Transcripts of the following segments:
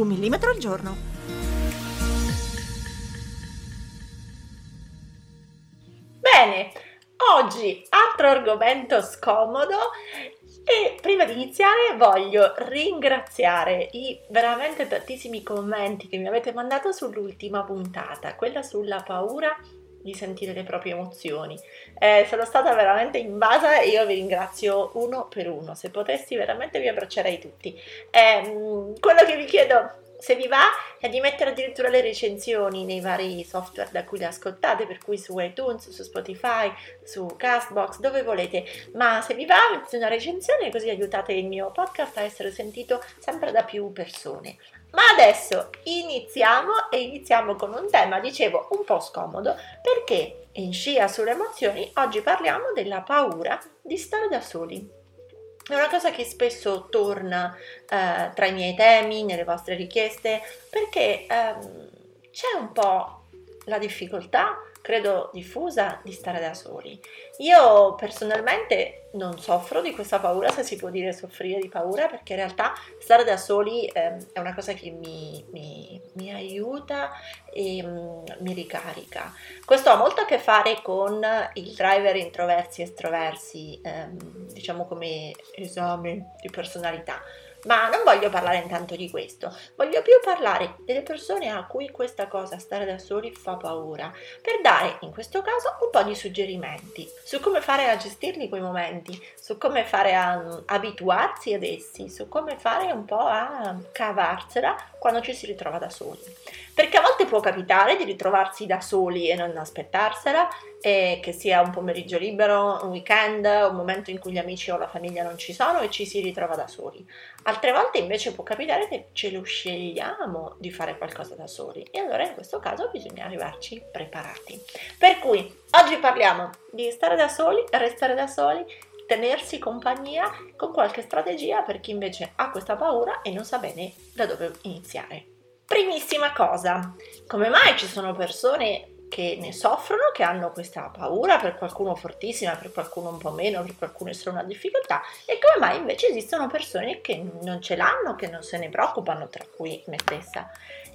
Un millimetro al giorno. Bene, oggi altro argomento scomodo e prima di iniziare voglio ringraziare i veramente tantissimi commenti che mi avete mandato sull'ultima puntata, quella sulla paura di sentire le proprie emozioni. Eh, sono stata veramente invasa e io vi ringrazio uno per uno. Se potessi veramente vi abbraccerei tutti. Eh, quello che vi chiedo se vi va è di mettere addirittura le recensioni nei vari software da cui le ascoltate, per cui su iTunes, su Spotify, su Castbox, dove volete. Ma se vi va mettete una recensione così aiutate il mio podcast a essere sentito sempre da più persone. Ma adesso iniziamo e iniziamo con un tema, dicevo, un po' scomodo perché in scia sulle emozioni oggi parliamo della paura di stare da soli. È una cosa che spesso torna eh, tra i miei temi, nelle vostre richieste, perché ehm, c'è un po' la difficoltà credo diffusa di stare da soli. Io personalmente non soffro di questa paura, se si può dire soffrire di paura, perché in realtà stare da soli eh, è una cosa che mi, mi, mi aiuta e mm, mi ricarica. Questo ha molto a che fare con il driver introversi e estroversi, ehm, diciamo come esame di personalità. Ma non voglio parlare intanto di questo, voglio più parlare delle persone a cui questa cosa, stare da soli, fa paura, per dare in questo caso un po' di suggerimenti su come fare a gestirli quei momenti, su come fare a um, abituarsi ad essi, su come fare un po' a cavarsela quando ci si ritrova da soli. Perché a volte può capitare di ritrovarsi da soli e non aspettarsela, e che sia un pomeriggio libero, un weekend, un momento in cui gli amici o la famiglia non ci sono e ci si ritrova da soli. Altre volte invece può capitare che ce lo scegliamo di fare qualcosa da soli e allora in questo caso bisogna arrivarci preparati. Per cui oggi parliamo di stare da soli, restare da soli tenersi compagnia con qualche strategia per chi invece ha questa paura e non sa bene da dove iniziare. Primissima cosa, come mai ci sono persone che ne soffrono, che hanno questa paura, per qualcuno fortissima, per qualcuno un po' meno, per qualcuno è solo una difficoltà, e come mai invece esistono persone che non ce l'hanno, che non se ne preoccupano, tra cui me stessa.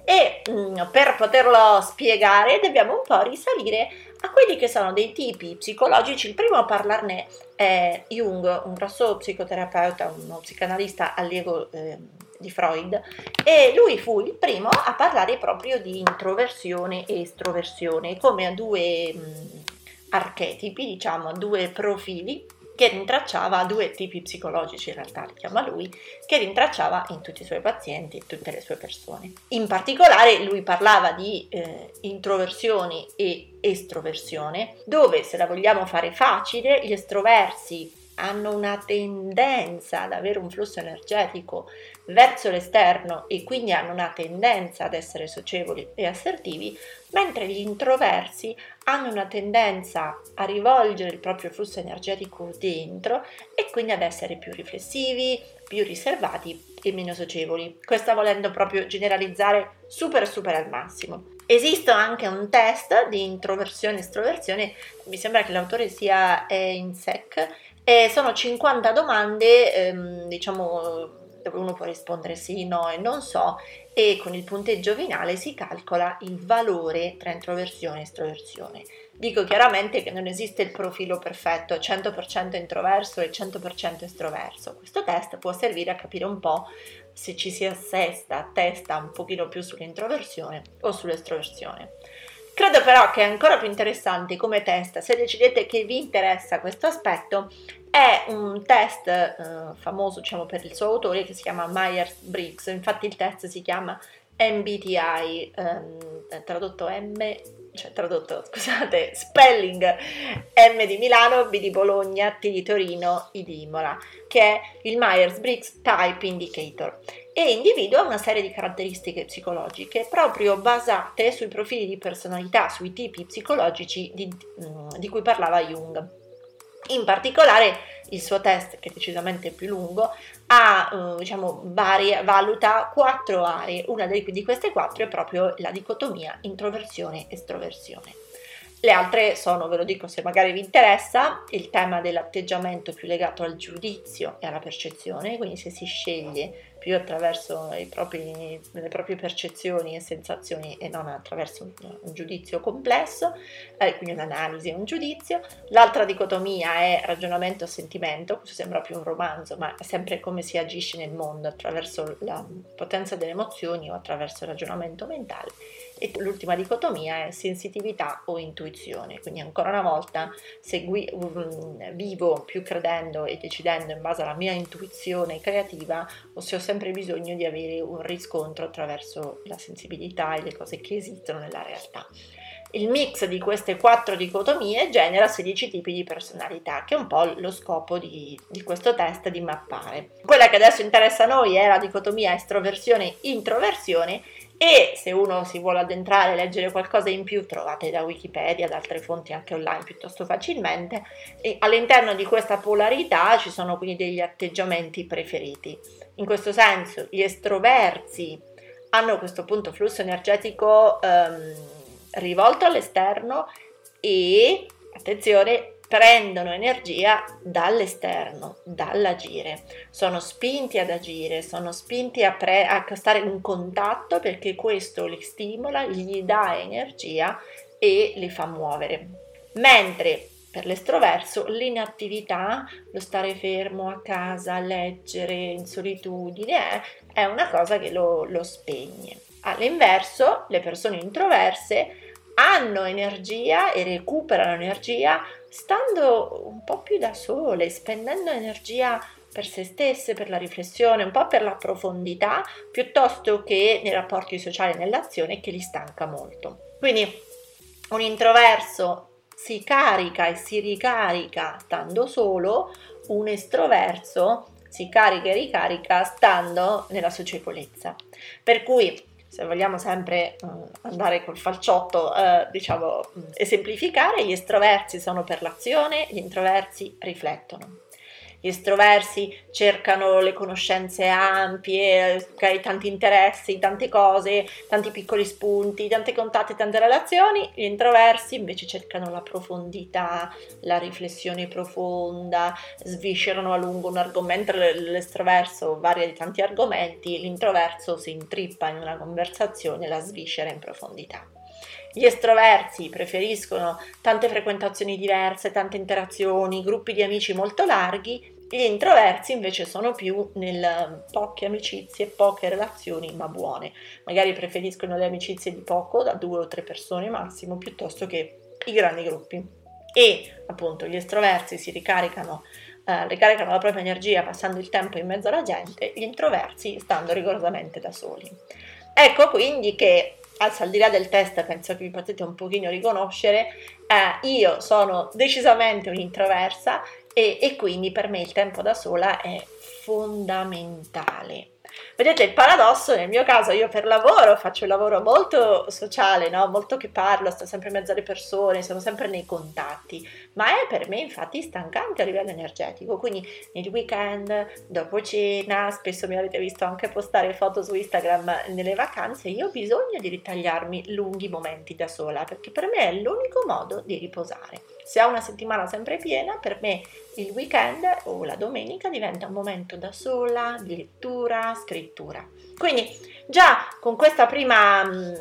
E mh, mm, per poterlo spiegare dobbiamo un po' risalire a quelli che sono dei tipi psicologici. Il primo a parlarne è Jung, un grosso psicoterapeuta, uno psicanalista allievo eh, di Freud e lui fu il primo a parlare proprio di introversione e estroversione come a due mh, archetipi, diciamo, a due profili che rintracciava due tipi psicologici, in realtà li chiama lui, che rintracciava in tutti i suoi pazienti, in tutte le sue persone. In particolare lui parlava di eh, introversione e estroversione, dove se la vogliamo fare facile, gli estroversi hanno una tendenza ad avere un flusso energetico verso l'esterno e quindi hanno una tendenza ad essere socievoli e assertivi, mentre gli introversi hanno una tendenza a rivolgere il proprio flusso energetico dentro e quindi ad essere più riflessivi, più riservati e meno socievoli. Questo volendo proprio generalizzare super super al massimo. Esiste anche un test di introversione e estroversione, mi sembra che l'autore sia in sec e sono 50 domande, ehm, diciamo, dove uno può rispondere sì, no e non so, e con il punteggio finale si calcola il valore tra introversione e estroversione. Dico chiaramente che non esiste il profilo perfetto, 100% introverso e 100% estroverso. Questo test può servire a capire un po' se ci si assesta, testa un pochino più sull'introversione o sull'estroversione. Credo però che è ancora più interessante come test, se decidete che vi interessa questo aspetto, è un test eh, famoso diciamo, per il suo autore che si chiama Myers-Briggs, infatti il test si chiama MBTI, ehm, tradotto M cioè tradotto, scusate, spelling M di Milano, B di Bologna, T di Torino, I di Imola, che è il Myers-Briggs Type Indicator e individua una serie di caratteristiche psicologiche proprio basate sui profili di personalità, sui tipi psicologici di, mm, di cui parlava Jung. In particolare il suo test, che è decisamente più lungo, ha, eh, diciamo, varie, valuta quattro aree. Una di queste quattro è proprio la dicotomia introversione-estroversione. Le altre sono, ve lo dico se magari vi interessa, il tema dell'atteggiamento più legato al giudizio e alla percezione, quindi se si sceglie più attraverso propri, le proprie percezioni e sensazioni e non attraverso un, un giudizio complesso, eh, quindi un'analisi e un giudizio. L'altra dicotomia è ragionamento-sentimento, questo sembra più un romanzo, ma è sempre come si agisce nel mondo, attraverso la potenza delle emozioni o attraverso il ragionamento mentale. E l'ultima dicotomia è sensitività o intuizione, quindi ancora una volta se gui, um, vivo più credendo e decidendo in base alla mia intuizione creativa o se ho sempre bisogno di avere un riscontro attraverso la sensibilità e le cose che esistono nella realtà. Il mix di queste quattro dicotomie genera 16 tipi di personalità, che è un po' lo scopo di, di questo test di mappare. Quella che adesso interessa a noi è la dicotomia estroversione-introversione e se uno si vuole addentrare e leggere qualcosa in più trovate da Wikipedia, da altre fonti anche online piuttosto facilmente e all'interno di questa polarità ci sono quindi degli atteggiamenti preferiti. In questo senso gli estroversi hanno questo punto flusso energetico ehm, rivolto all'esterno e attenzione prendono energia dall'esterno, dall'agire, sono spinti ad agire, sono spinti a, pre- a stare in contatto perché questo li stimola, gli dà energia e li fa muovere. Mentre per l'estroverso l'inattività, lo stare fermo a casa, leggere in solitudine, è una cosa che lo, lo spegne. All'inverso, le persone introverse hanno energia e recuperano energia stando un po' più da sole, spendendo energia per se stesse, per la riflessione, un po' per la profondità, piuttosto che nei rapporti sociali e nell'azione che li stanca molto. Quindi un introverso si carica e si ricarica stando solo, un estroverso si carica e ricarica stando nella socievolezza. Per cui se vogliamo sempre uh, andare col falciotto, uh, diciamo, esemplificare, gli estroversi sono per l'azione, gli introversi riflettono. Gli estroversi cercano le conoscenze ampie, tanti interessi, tante cose, tanti piccoli spunti, tante contatti, tante relazioni. Gli introversi invece cercano la profondità, la riflessione profonda, sviscerano a lungo un argomento, l'estroverso varia di tanti argomenti, l'introverso si intrippa in una conversazione la sviscera in profondità. Gli estroversi preferiscono tante frequentazioni diverse, tante interazioni, gruppi di amici molto larghi, gli introversi invece sono più nel poche amicizie, poche relazioni, ma buone. Magari preferiscono le amicizie di poco, da due o tre persone massimo, piuttosto che i grandi gruppi. E appunto gli estroversi si ricaricano, eh, ricaricano la propria energia passando il tempo in mezzo alla gente, gli introversi stando rigorosamente da soli. Ecco quindi che al di là del test penso che vi potete un pochino riconoscere, eh, io sono decisamente un'introversa e, e quindi per me il tempo da sola è fondamentale. Vedete il paradosso, nel mio caso io per lavoro faccio un lavoro molto sociale, no? molto che parlo, sto sempre in mezzo alle persone, sono sempre nei contatti, ma è per me infatti stancante a livello energetico, quindi nei weekend, dopo cena, spesso mi avete visto anche postare foto su Instagram nelle vacanze, io ho bisogno di ritagliarmi lunghi momenti da sola, perché per me è l'unico modo di riposare. Se ho una settimana sempre piena, per me il weekend o la domenica diventa un momento da sola, di lettura, scrittura. Quindi già con questa prima mm,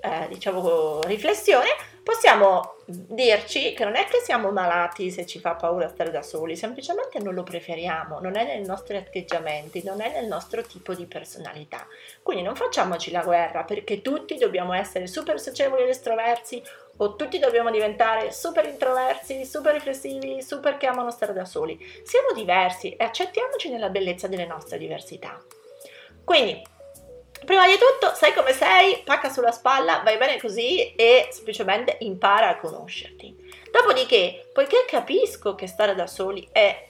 eh, diciamo, riflessione possiamo dirci che non è che siamo malati se ci fa paura stare da soli, semplicemente non lo preferiamo, non è nei nostri atteggiamenti, non è nel nostro tipo di personalità. Quindi non facciamoci la guerra perché tutti dobbiamo essere super socievoli ed estroversi o tutti dobbiamo diventare super introversi, super riflessivi, super che amano stare da soli. Siamo diversi e accettiamoci nella bellezza delle nostre diversità. Quindi Prima di tutto, sai come sei, pacca sulla spalla, vai bene così e semplicemente impara a conoscerti. Dopodiché, poiché capisco che stare da soli è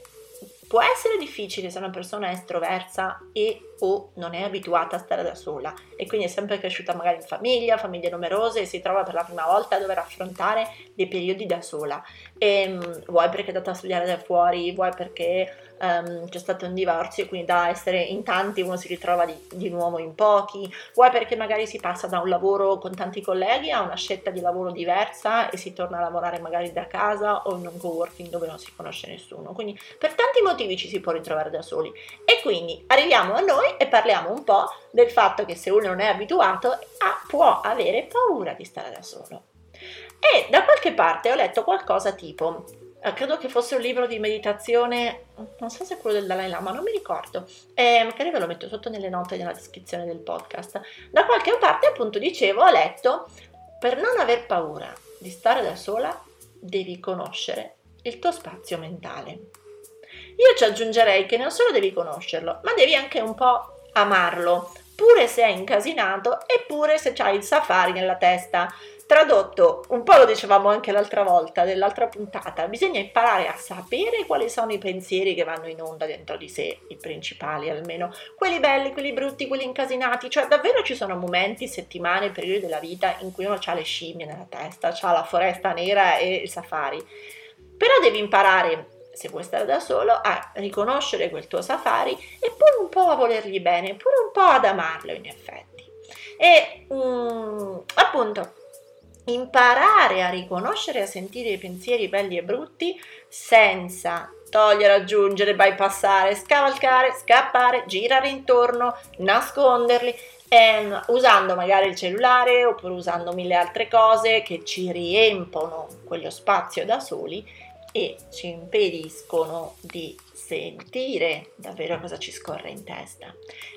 può essere difficile se una persona è estroversa e o non è abituata a stare da sola e quindi è sempre cresciuta magari in famiglia, famiglie numerose e si trova per la prima volta a dover affrontare dei periodi da sola. E, um, vuoi perché è andata a studiare da fuori, vuoi perché um, c'è stato un divorzio, quindi da essere in tanti uno si ritrova di, di, nuovo in pochi, vuoi perché magari si passa da un lavoro con tanti colleghi a una scelta di lavoro diversa e si torna a lavorare magari da casa o in un co-working dove non si conosce nessuno. Quindi per tanti motivi ci si può ritrovare da soli. E quindi arriviamo a noi e parliamo un po' del fatto che se uno non è abituato a, può avere paura di stare da solo. E da qualche parte ho letto qualcosa tipo eh, credo che fosse un libro di meditazione, non so se è quello del Dalai Lama, non mi ricordo, eh, magari ve lo metto sotto nelle note nella descrizione del podcast. Da qualche parte appunto dicevo, ho letto, per non aver paura di stare da sola, devi conoscere il tuo spazio mentale. Io ci aggiungerei che non solo devi conoscerlo, ma devi anche un po' amarlo, pure se è incasinato e pure se c'hai il safari nella testa. Tradotto, un po' lo dicevamo anche l'altra volta, nell'altra puntata, bisogna imparare a sapere quali sono i pensieri che vanno in onda dentro di sé, i principali almeno, quelli belli, quelli brutti, quelli incasinati, cioè davvero ci sono momenti, settimane, periodi della vita in cui uno ha le scimmie nella testa, ha la foresta nera e il safari. Però devi imparare se vuoi stare da solo, a riconoscere quel tuo safari e pure un po' a volergli bene, pure un po' ad amarlo in effetti. E mm, appunto, imparare a riconoscere e a sentire i pensieri belli e brutti senza togliere, aggiungere, bypassare, scavalcare, scappare, girare intorno, nasconderli, ehm, usando magari il cellulare oppure usando mille altre cose che ci riempono quello spazio da soli e ci impediscono di sentire davvero cosa ci scorre in testa.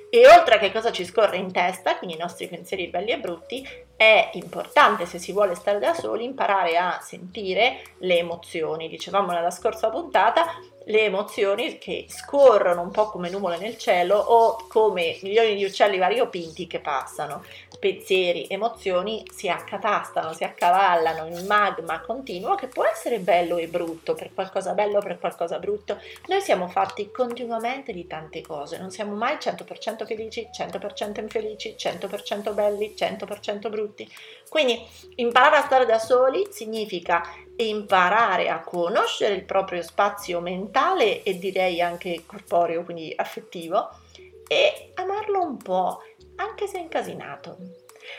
E oltre a che cosa ci scorre in testa, quindi i nostri pensieri belli e brutti, è importante se si vuole stare da soli imparare a sentire le emozioni. Dicevamo nella scorsa puntata le emozioni che scorrono un po' come nuvole nel cielo o come milioni di uccelli variopinti che passano. Pensieri, emozioni si accatastano, si accavallano in magma continuo che può essere bello e brutto, per qualcosa bello o per qualcosa brutto. Noi siamo fatti continuamente di tante cose, non siamo mai 100% felici, 100% infelici, 100% belli, 100% brutti. Quindi imparare a stare da soli significa imparare a conoscere il proprio spazio mentale e direi anche corporeo, quindi affettivo, e amarlo un po', anche se incasinato.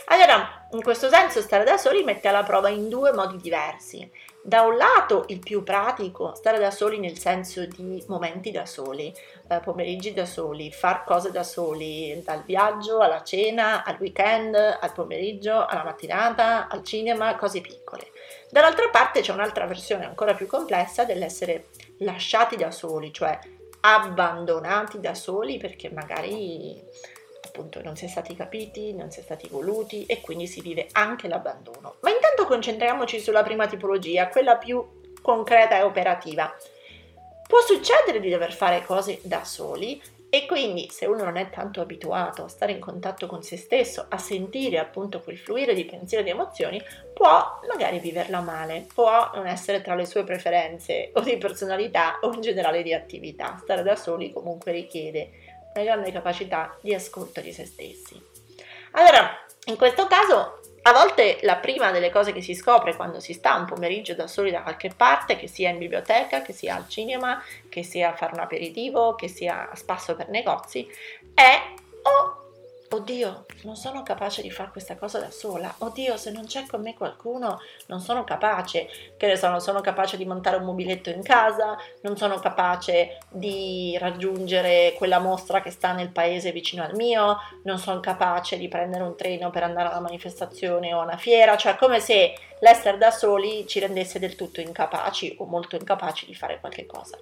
Allora, in questo senso, stare da soli mette alla prova in due modi diversi. Da un lato, il più pratico, stare da soli nel senso di momenti da soli, eh, pomeriggi da soli, far cose da soli, dal viaggio alla cena, al weekend, al pomeriggio, alla mattinata, al cinema, cose piccole. Dall'altra parte c'è un'altra versione ancora più complessa dell'essere lasciati da soli, cioè abbandonati da soli perché magari appunto non si è stati capiti, non si è stati voluti e quindi si vive anche l'abbandono. Ma intanto concentriamoci sulla prima tipologia, quella più concreta e operativa. Può succedere di dover fare cose da soli e quindi se uno non è tanto abituato a stare in contatto con se stesso, a sentire appunto quel fluire di pensieri e di emozioni, può magari viverla male, può non essere tra le sue preferenze o di personalità o in generale di attività. Stare da soli comunque richiede una grande capacità di ascolto di se stessi. Allora, in questo caso a volte la prima delle cose che si scopre quando si sta un pomeriggio da soli da qualche parte, che sia in biblioteca, che sia al cinema, che sia a fare un aperitivo, che sia a spasso per negozi, è o oddio, non sono capace di fare questa cosa da sola, oddio, se non c'è con me qualcuno non sono capace, che ne so, non sono capace di montare un mobiletto in casa, non sono capace di raggiungere quella mostra che sta nel paese vicino al mio, non sono capace di prendere un treno per andare a una manifestazione o a una fiera, cioè come se l'essere da soli ci rendesse del tutto incapaci o molto incapaci di fare qualche cosa.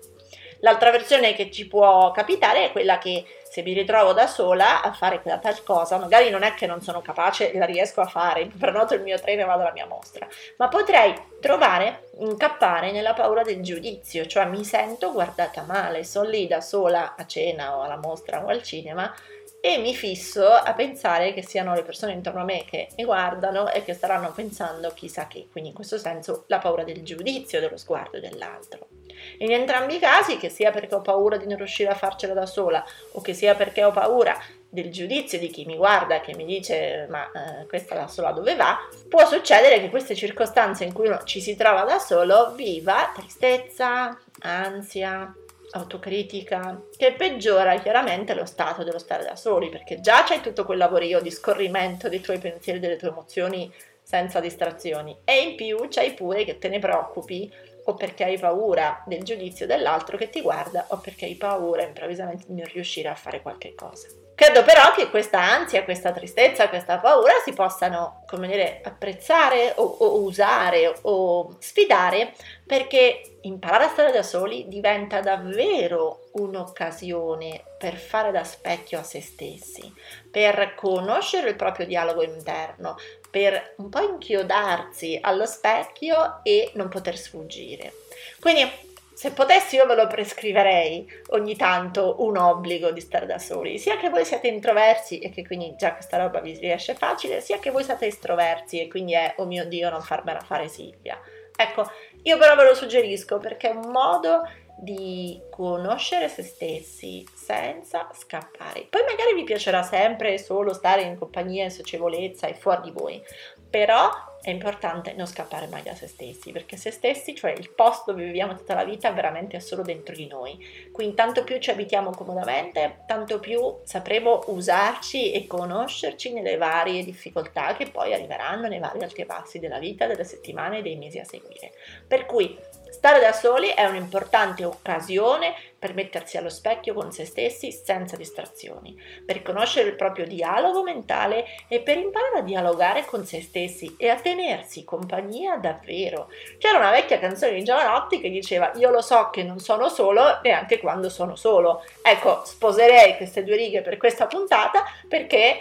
L'altra versione che ci può capitare è quella che se mi ritrovo da sola a fare quella tal cosa, magari non è che non sono capace, la riesco a fare, prenoto il mio treno e vado alla mia mostra, ma potrei trovare, incappare nella paura del giudizio, cioè mi sento guardata male, sono lì da sola a cena o alla mostra o al cinema e mi fisso a pensare che siano le persone intorno a me che mi guardano e che staranno pensando chissà che, quindi in questo senso la paura del giudizio, dello sguardo dell'altro. In entrambi i casi, che sia perché ho paura di non riuscire a farcela da sola o che sia perché ho paura del giudizio di chi mi guarda che mi dice ma eh, questa da sola dove va, può succedere che queste circostanze in cui uno ci si trova da solo viva tristezza, ansia, autocritica, che peggiora chiaramente lo stato dello stare da soli, perché già c'hai tutto quel lavorio di scorrimento dei tuoi pensieri, delle tue emozioni senza distrazioni. E in più c'hai pure che te ne preoccupi o perché hai paura del giudizio dell'altro che ti guarda o perché hai paura improvvisamente di non riuscire a fare qualche cosa. Credo però che questa ansia, questa tristezza, questa paura si possano, come dire, apprezzare o, o usare o sfidare perché imparare a stare da soli diventa davvero un'occasione per fare da specchio a se stessi, per conoscere il proprio dialogo interno, per un po' inchiodarsi allo specchio e non poter sfuggire. Quindi se potessi io ve lo prescriverei ogni tanto un obbligo di stare da soli, sia che voi siate introversi e che quindi già questa roba vi riesce facile, sia che voi siate estroversi e quindi è, oh mio Dio, non farmela fare Silvia. Ecco, io però ve lo suggerisco perché è un modo di conoscere se stessi senza scappare. Poi magari vi piacerà sempre solo stare in compagnia, in socievolezza e fuori di voi, però è importante non scappare mai da se stessi, perché se stessi, cioè il posto dove viviamo tutta la vita, veramente è solo dentro di noi. Quindi tanto più ci abitiamo comodamente, tanto più sapremo usarci e conoscerci nelle varie difficoltà che poi arriveranno nei vari altri passi della vita, delle settimane e dei mesi a seguire. Per cui Stare da soli è un'importante occasione per mettersi allo specchio con se stessi senza distrazioni, per conoscere il proprio dialogo mentale e per imparare a dialogare con se stessi e a tenersi compagnia davvero. C'era una vecchia canzone di Giovanotti che diceva io lo so che non sono solo neanche quando sono solo. Ecco, sposerei queste due righe per questa puntata perché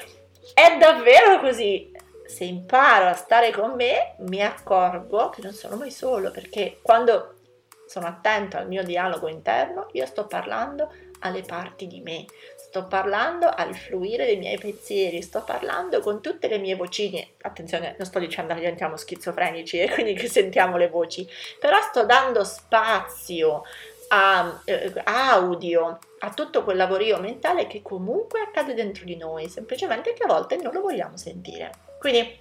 è davvero così se imparo a stare con me, mi accorgo che non sono mai solo, perché quando sono attento al mio dialogo interno, io sto parlando alle parti di me, sto parlando al fluire dei miei pensieri, sto parlando con tutte le mie vocine. Attenzione, non sto dicendo che diventiamo schizofrenici e quindi che sentiamo le voci, però sto dando spazio a eh, audio, a tutto quel lavorio mentale che comunque accade dentro di noi, semplicemente che a volte non lo vogliamo sentire. Quindi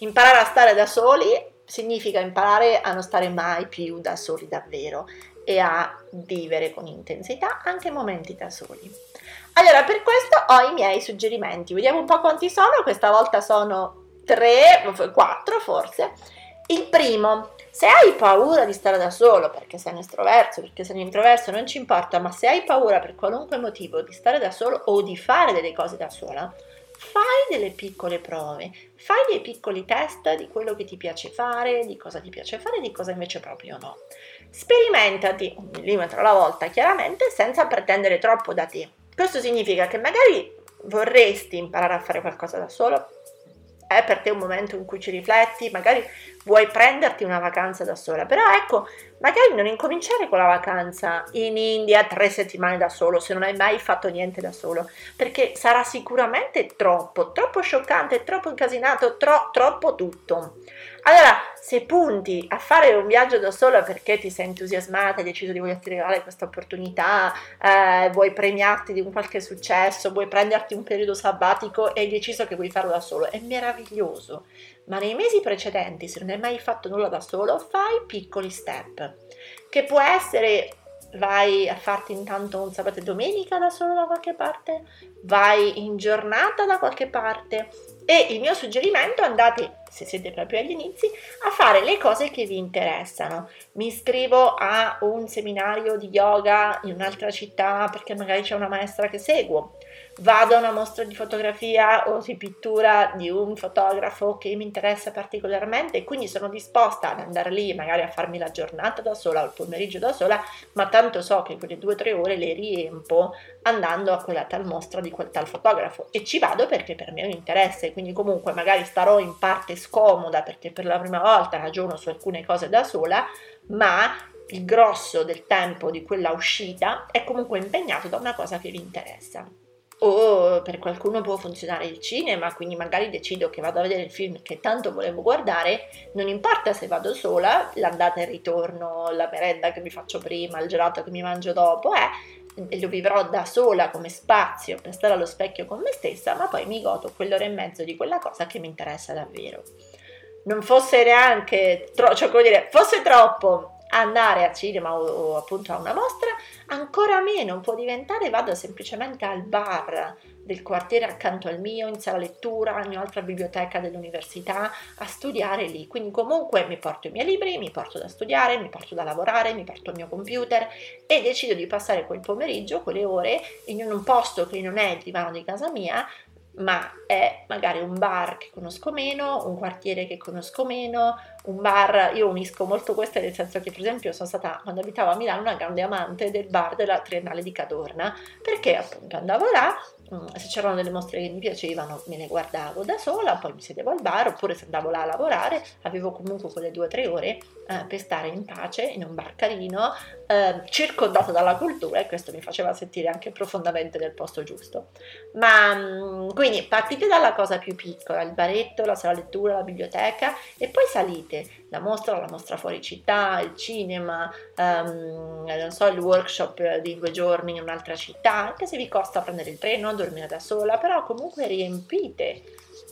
imparare a stare da soli significa imparare a non stare mai più da soli davvero e a vivere con intensità anche momenti da soli. Allora, per questo ho i miei suggerimenti. Vediamo un po' quanti sono. Questa volta sono tre, quattro forse. Il primo, se hai paura di stare da solo perché sei un estroverso, perché sei un introverso, non ci importa, ma se hai paura per qualunque motivo di stare da solo o di fare delle cose da sola, fai delle piccole prove, fai dei piccoli test di quello che ti piace fare, di cosa ti piace fare e di cosa invece proprio no. Sperimentati un millimetro alla volta, chiaramente, senza pretendere troppo da te. Questo significa che magari vorresti imparare a fare qualcosa da solo, è per te un momento in cui ci rifletti, magari vuoi prenderti una vacanza da sola, però ecco, magari non incominciare con la vacanza in India tre settimane da solo se non hai mai fatto niente da solo, perché sarà sicuramente troppo, troppo scioccante, troppo incasinato, tro- troppo tutto. Allora, se punti a fare un viaggio da sola perché ti sei entusiasmata, hai deciso di volerti regalare questa opportunità, eh, vuoi premiarti di un qualche successo, vuoi prenderti un periodo sabbatico e hai deciso che vuoi farlo da solo, è meraviglioso. Ma nei mesi precedenti, se non hai mai fatto nulla da solo, fai piccoli step, che può essere vai a farti intanto un sabato e domenica da solo da qualche parte, vai in giornata da qualche parte. E il mio suggerimento è andate, se siete proprio agli inizi, a fare le cose che vi interessano. Mi iscrivo a un seminario di yoga in un'altra città perché magari c'è una maestra che seguo vado a una mostra di fotografia o di pittura di un fotografo che mi interessa particolarmente e quindi sono disposta ad andare lì magari a farmi la giornata da sola o il pomeriggio da sola, ma tanto so che quelle due o tre ore le riempo andando a quella tal mostra di quel tal fotografo e ci vado perché per me è un interesse, quindi comunque magari starò in parte scomoda perché per la prima volta ragiono su alcune cose da sola, ma il grosso del tempo di quella uscita è comunque impegnato da una cosa che vi interessa. O per qualcuno può funzionare il cinema, quindi magari decido che vado a vedere il film che tanto volevo guardare, non importa se vado sola, l'andata e il ritorno, la merenda che mi faccio prima, il gelato che mi mangio dopo, eh, lo vivrò da sola come spazio per stare allo specchio con me stessa, ma poi mi godo quell'ora e mezzo di quella cosa che mi interessa davvero. Non fosse neanche, tro- cioè come dire, fosse troppo andare a cinema o, o, appunto a una mostra, ancora meno può diventare vado semplicemente al bar del quartiere accanto al mio, in sala lettura, in un'altra biblioteca dell'università, a studiare lì. Quindi comunque mi porto i miei libri, mi porto da studiare, mi porto da lavorare, mi porto il mio computer e decido di passare quel pomeriggio, quelle ore, in un posto che non è il divano di casa mia, ma è magari un bar che conosco meno, un quartiere che conosco meno, un bar, io unisco molto queste nel senso che per esempio sono stata quando abitavo a Milano una grande amante del bar della Triennale di Cadorna perché appunto andavo là Mm, se c'erano delle mostre che mi piacevano me le guardavo da sola, poi mi sedevo al bar oppure se andavo là a lavorare avevo comunque quelle due o tre ore eh, per stare in pace in un bar carino, eh, circondato dalla cultura e questo mi faceva sentire anche profondamente nel posto giusto. Ma mm, quindi partite dalla cosa più piccola, il baretto, la sala lettura, la biblioteca e poi salite la mostra, la mostra fuori città, il cinema, um, non so, il workshop di due giorni in un'altra città, anche se vi costa prendere il treno, dormire da sola, però comunque riempite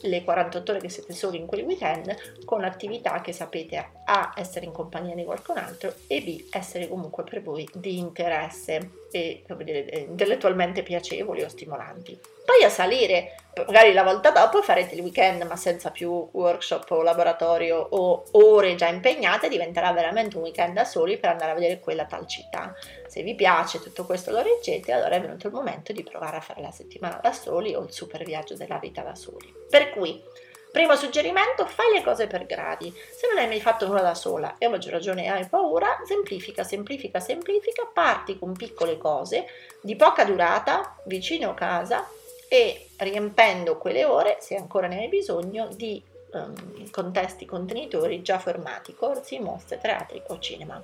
le 48 ore che siete soli in quel weekend con attività che sapete A essere in compagnia di qualcun altro e B essere comunque per voi di interesse e dire, intellettualmente piacevoli o stimolanti. Poi a salire, magari la volta dopo farete il weekend ma senza più workshop o laboratorio o ore già impegnate, diventerà veramente un weekend da soli per andare a vedere quella tal città. Se vi piace tutto questo lo leggete, allora è venuto il momento di provare a fare la settimana da soli o il super viaggio della vita da soli. Per cui Primo suggerimento, fai le cose per gradi. Se non hai mai fatto nulla da sola e a maggior ragione hai paura, semplifica, semplifica, semplifica, parti con piccole cose di poca durata, vicino a casa e riempendo quelle ore, se ancora ne hai bisogno, di um, contesti contenitori già formati, corsi, mostre, teatri o cinema.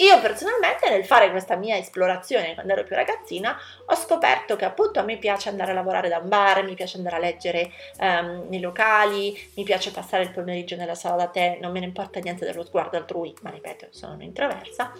Io personalmente nel fare questa mia esplorazione quando ero più ragazzina ho scoperto che appunto a me piace andare a lavorare da un bar, mi piace andare a leggere um, nei locali, mi piace passare il pomeriggio nella sala da tè, non me ne importa niente dello sguardo altrui, ma ripeto, sono un'introversa.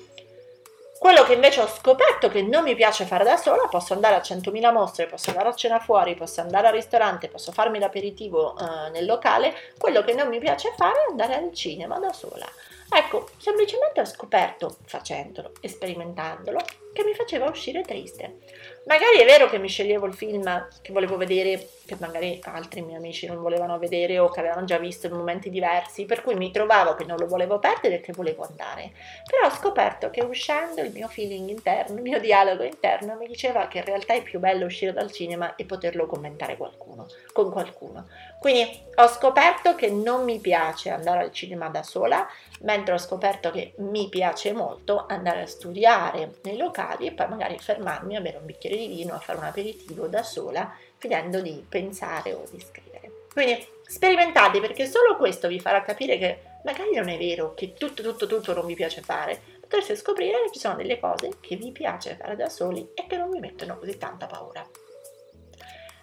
Quello che invece ho scoperto che non mi piace fare da sola, posso andare a 100.000 mostre, posso andare a cena fuori, posso andare al ristorante, posso farmi l'aperitivo uh, nel locale, quello che non mi piace fare è andare al cinema da sola. Ecco, semplicemente ho scoperto, facendolo, sperimentandolo, che mi faceva uscire triste. Magari è vero che mi sceglievo il film che volevo vedere, che magari altri miei amici non volevano vedere o che avevano già visto in momenti diversi, per cui mi trovavo che non lo volevo perdere e che volevo andare. Però ho scoperto che uscendo il mio feeling interno, il mio dialogo interno mi diceva che in realtà è più bello uscire dal cinema e poterlo commentare qualcuno, con qualcuno. Quindi ho scoperto che non mi piace andare al cinema da sola, mentre ho scoperto che mi piace molto andare a studiare nei locali e poi magari fermarmi a bere un bicchiere di vino, a fare un aperitivo da sola, finendo di pensare o di scrivere. Quindi sperimentate perché solo questo vi farà capire che magari non è vero che tutto, tutto, tutto non vi piace fare, potreste scoprire che ci sono delle cose che vi piace fare da soli e che non vi mettono così tanta paura.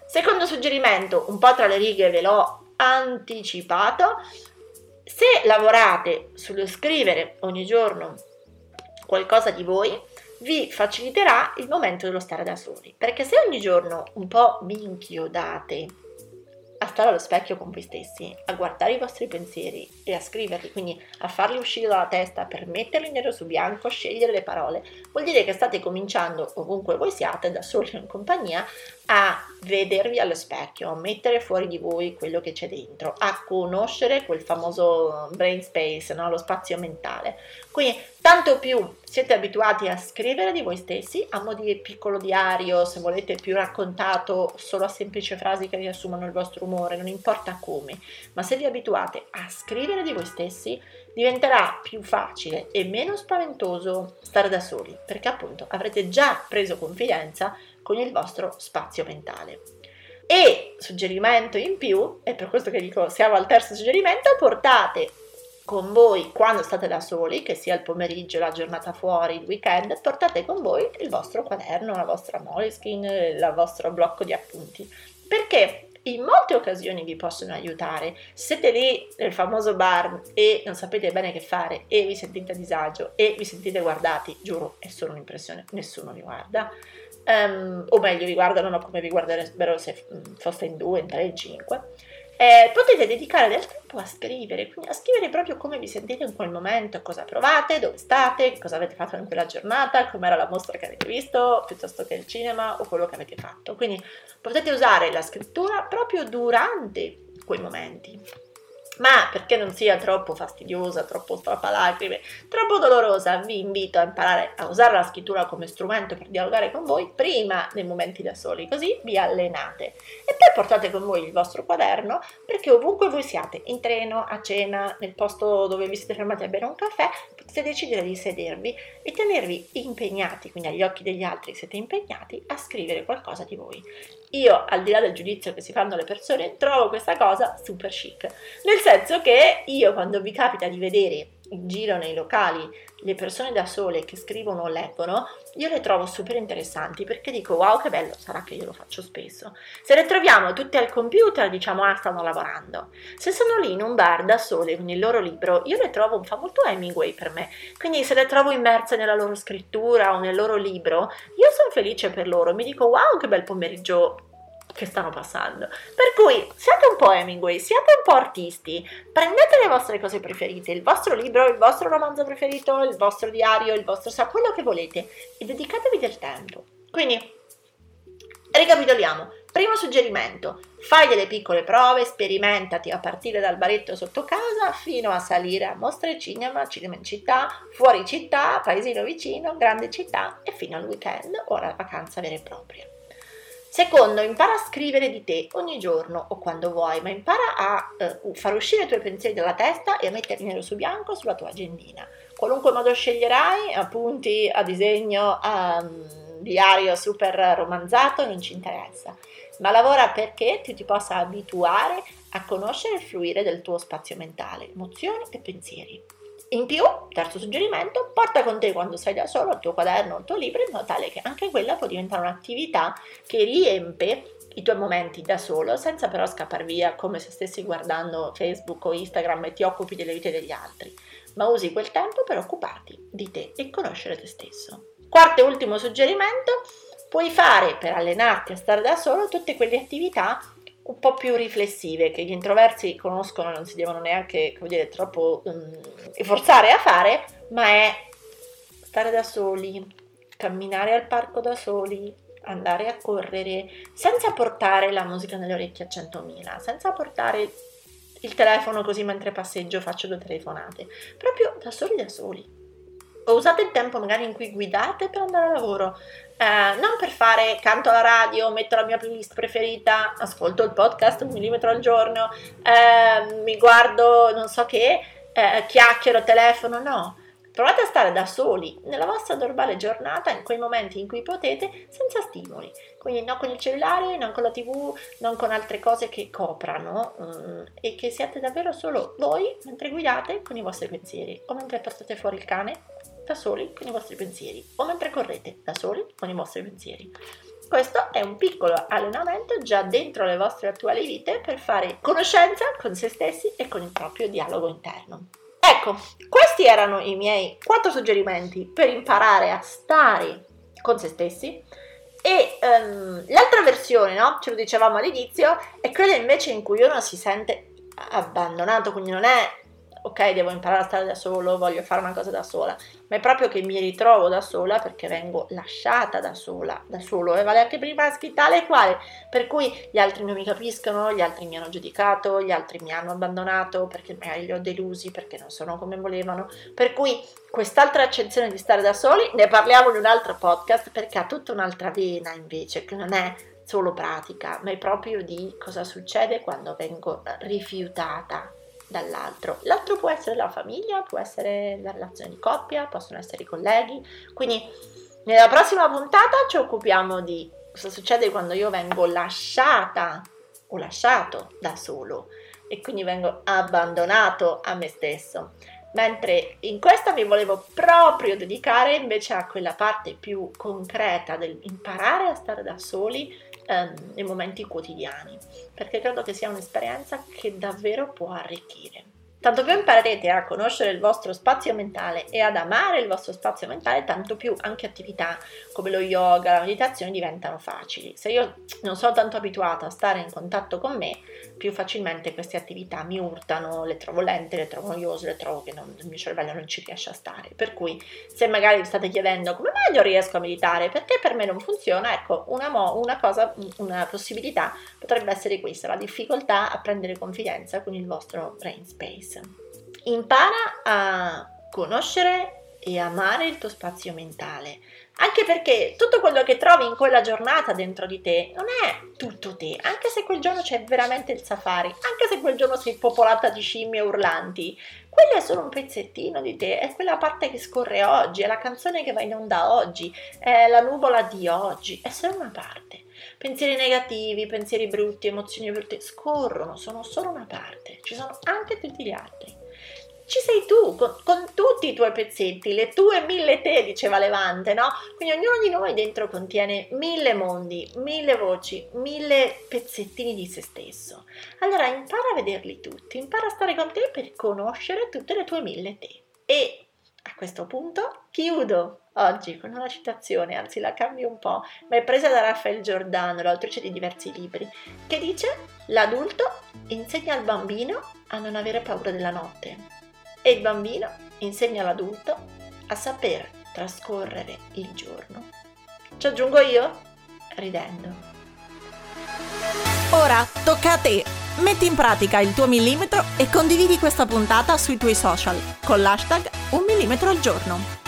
Secondo suggerimento, un po' tra le righe ve l'ho anticipato, se lavorate sullo scrivere ogni giorno qualcosa di voi, vi faciliterà il momento dello stare da soli. Perché se ogni giorno un po' vi inchiodate a stare allo specchio con voi stessi, a guardare i vostri pensieri e a scriverli, quindi a farli uscire dalla testa per metterli nero su bianco, scegliere le parole, vuol dire che state cominciando, ovunque voi siate, da soli o in compagnia, a vedervi allo specchio, a mettere fuori di voi quello che c'è dentro, a conoscere quel famoso brain space, no? lo spazio mentale. Quindi tanto più siete abituati a scrivere di voi stessi, a mo' di piccolo diario, se volete più raccontato, solo a semplici frasi che riassumono il vostro umore, non importa come, ma se vi abituate a scrivere di voi stessi, diventerà più facile e meno spaventoso stare da soli, perché appunto avrete già preso confidenza con il vostro spazio mentale. E suggerimento in più, è per questo che dico siamo al terzo suggerimento, portate con voi quando state da soli, che sia il pomeriggio, la giornata fuori, il weekend, portate con voi il vostro quaderno, la vostra moleskin, il vostro blocco di appunti. Perché in molte occasioni vi possono aiutare. Siete lì nel famoso bar e non sapete bene che fare e vi sentite a disagio e vi sentite guardati, giuro, è solo un'impressione, nessuno vi guarda. Um, o meglio, vi guardano come vi guarderebbero se foste in due, in tre, in cinque eh, potete dedicare del tempo a scrivere, quindi a scrivere proprio come vi sentite in quel momento, cosa provate, dove state, cosa avete fatto in quella giornata, com'era la mostra che avete visto, piuttosto che il cinema o quello che avete fatto. Quindi potete usare la scrittura proprio durante quei momenti ma perché non sia troppo fastidiosa, troppo strappalacrime, troppo dolorosa, vi invito a imparare a usare la scrittura come strumento per dialogare con voi prima nei momenti da soli, così vi allenate. E poi portate con voi il vostro quaderno perché ovunque voi siate, in treno, a cena, nel posto dove vi siete fermati a bere un caffè, potete decidere di sedervi e tenervi impegnati, quindi agli occhi degli altri siete impegnati a scrivere qualcosa di voi. Io, al di là del giudizio che si fanno le persone, trovo questa cosa super chic. Nel senso che io, quando vi capita di vedere in giro nei locali le persone da sole che scrivono o leggono, io le trovo super interessanti perché dico wow che bello, sarà che io lo faccio spesso. Se le troviamo tutte al computer diciamo ah stanno lavorando. Se sono lì in un bar da sole con il loro libro, io le trovo, fa molto Hemingway per me, quindi se le trovo immerse nella loro scrittura o nel loro libro, io sono felice per loro, mi dico wow che bel pomeriggio che stanno passando. Per cui siate un po' Hemingway, siate un po' artisti, prendete le vostre cose preferite, il vostro libro, il vostro romanzo preferito, il vostro diario, il vostro sa quello che volete e dedicatevi del tempo. Quindi ricapitoliamo. Primo suggerimento, fai delle piccole prove, sperimentati a partire dal baretto sotto casa fino a salire a mostre cinema, cinema in città, fuori città, paesino vicino, grande città e fino al weekend o alla vacanza vera e propria. Secondo, impara a scrivere di te ogni giorno o quando vuoi, ma impara a eh, far uscire i tuoi pensieri dalla testa e a metterli nero su bianco sulla tua agendina. Qualunque modo sceglierai, appunti a disegno, a um, diario super romanzato, non ci interessa, ma lavora perché tu ti possa abituare a conoscere il fluire del tuo spazio mentale, emozioni e pensieri. In più, terzo suggerimento, porta con te quando sei da solo il tuo quaderno o il tuo libro in modo tale che anche quella può diventare un'attività che riempie i tuoi momenti da solo senza però scappare via come se stessi guardando Facebook o Instagram e ti occupi delle vite degli altri, ma usi quel tempo per occuparti di te e conoscere te stesso. Quarto e ultimo suggerimento, puoi fare per allenarti a stare da solo tutte quelle attività un po' più riflessive che gli introversi conoscono, non si devono neanche come dire, troppo um, forzare a fare, ma è stare da soli, camminare al parco da soli, andare a correre senza portare la musica nelle orecchie a 100.000, senza portare il telefono così mentre passeggio faccio due telefonate, proprio da soli da soli. O usate il tempo magari in cui guidate per andare a lavoro, eh, non per fare canto alla radio, metto la mia playlist preferita, ascolto il podcast un millimetro al giorno, eh, mi guardo non so che, eh, chiacchiero, telefono, no. Provate a stare da soli nella vostra normale giornata, in quei momenti in cui potete, senza stimoli. Quindi non con il cellulare, non con la tv, non con altre cose che coprano um, e che siate davvero solo voi mentre guidate con i vostri pensieri o mentre portate fuori il cane da soli con i vostri pensieri o mentre correte da soli con i vostri pensieri. Questo è un piccolo allenamento già dentro le vostre attuali vite per fare conoscenza con se stessi e con il proprio dialogo interno. Ecco, questi erano i miei quattro suggerimenti per imparare a stare con se stessi. E um, l'altra versione, no? Ce lo dicevamo all'inizio, è quella invece in cui uno si sente abbandonato, quindi non è ok, devo imparare a stare da solo, voglio fare una cosa da sola, ma è proprio che mi ritrovo da sola perché vengo lasciata da sola, da solo, e vale anche per i maschi tale e quale, per cui gli altri non mi capiscono, gli altri mi hanno giudicato, gli altri mi hanno abbandonato perché magari li ho delusi, perché non sono come volevano, per cui quest'altra accezione di stare da soli, ne parliamo in un altro podcast perché ha tutta un'altra vena invece, che non è solo pratica, ma è proprio di cosa succede quando vengo rifiutata dall'altro. L'altro può essere la famiglia, può essere la relazione di coppia, possono essere i colleghi. Quindi nella prossima puntata ci occupiamo di cosa succede quando io vengo lasciata o lasciato da solo. e quindi vengo abbandonato a me stesso. Mentre in questa mi volevo proprio dedicare invece a quella parte più concreta del imparare a stare da soli ehm, nei momenti quotidiani, perché credo che sia un'esperienza che davvero può arricchire. Tanto più imparerete a conoscere il vostro spazio mentale e ad amare il vostro spazio mentale, tanto più anche attività come lo yoga, la meditazione diventano facili. Se io non sono tanto abituata a stare in contatto con me, più facilmente queste attività mi urtano, le trovo lente, le trovo noiose, le trovo che non, il mio cervello non ci riesce a stare. Per cui se magari vi state chiedendo come mai non riesco a meditare, perché per me non funziona, ecco, una, mo, una cosa, una possibilità potrebbe essere questa, la difficoltà a prendere confidenza con il vostro brain space. Impara a conoscere e amare il tuo spazio mentale. Anche perché tutto quello che trovi in quella giornata dentro di te non è tutto te, anche se quel giorno c'è veramente il safari, anche se quel giorno sei popolata di scimmie urlanti, quello è solo un pezzettino di te, è quella parte che scorre oggi, è la canzone che va in onda oggi, è la nuvola di oggi, è solo una parte. Pensieri negativi, pensieri brutti, emozioni brutte scorrono, sono solo una parte, ci sono anche tutti gli altri ci sei tu con, con, tutti i tuoi pezzetti, le tue mille te, diceva Levante, no? Quindi ognuno di noi dentro contiene mille mondi, mille voci, mille pezzettini di se stesso. Allora impara a vederli tutti, impara a stare con te per conoscere tutte le tue mille te. E a questo punto chiudo oggi con una citazione, anzi la cambio un po', ma è presa da Raffaele Giordano, l'autrice di diversi libri, che dice l'adulto insegna al bambino a non avere paura della notte e il bambino insegna all'adulto a saper trascorrere il giorno. Ci aggiungo io ridendo. Ora tocca a te. Metti in pratica il tuo millimetro e condividi questa puntata sui tuoi social con l'hashtag un millimetro al giorno.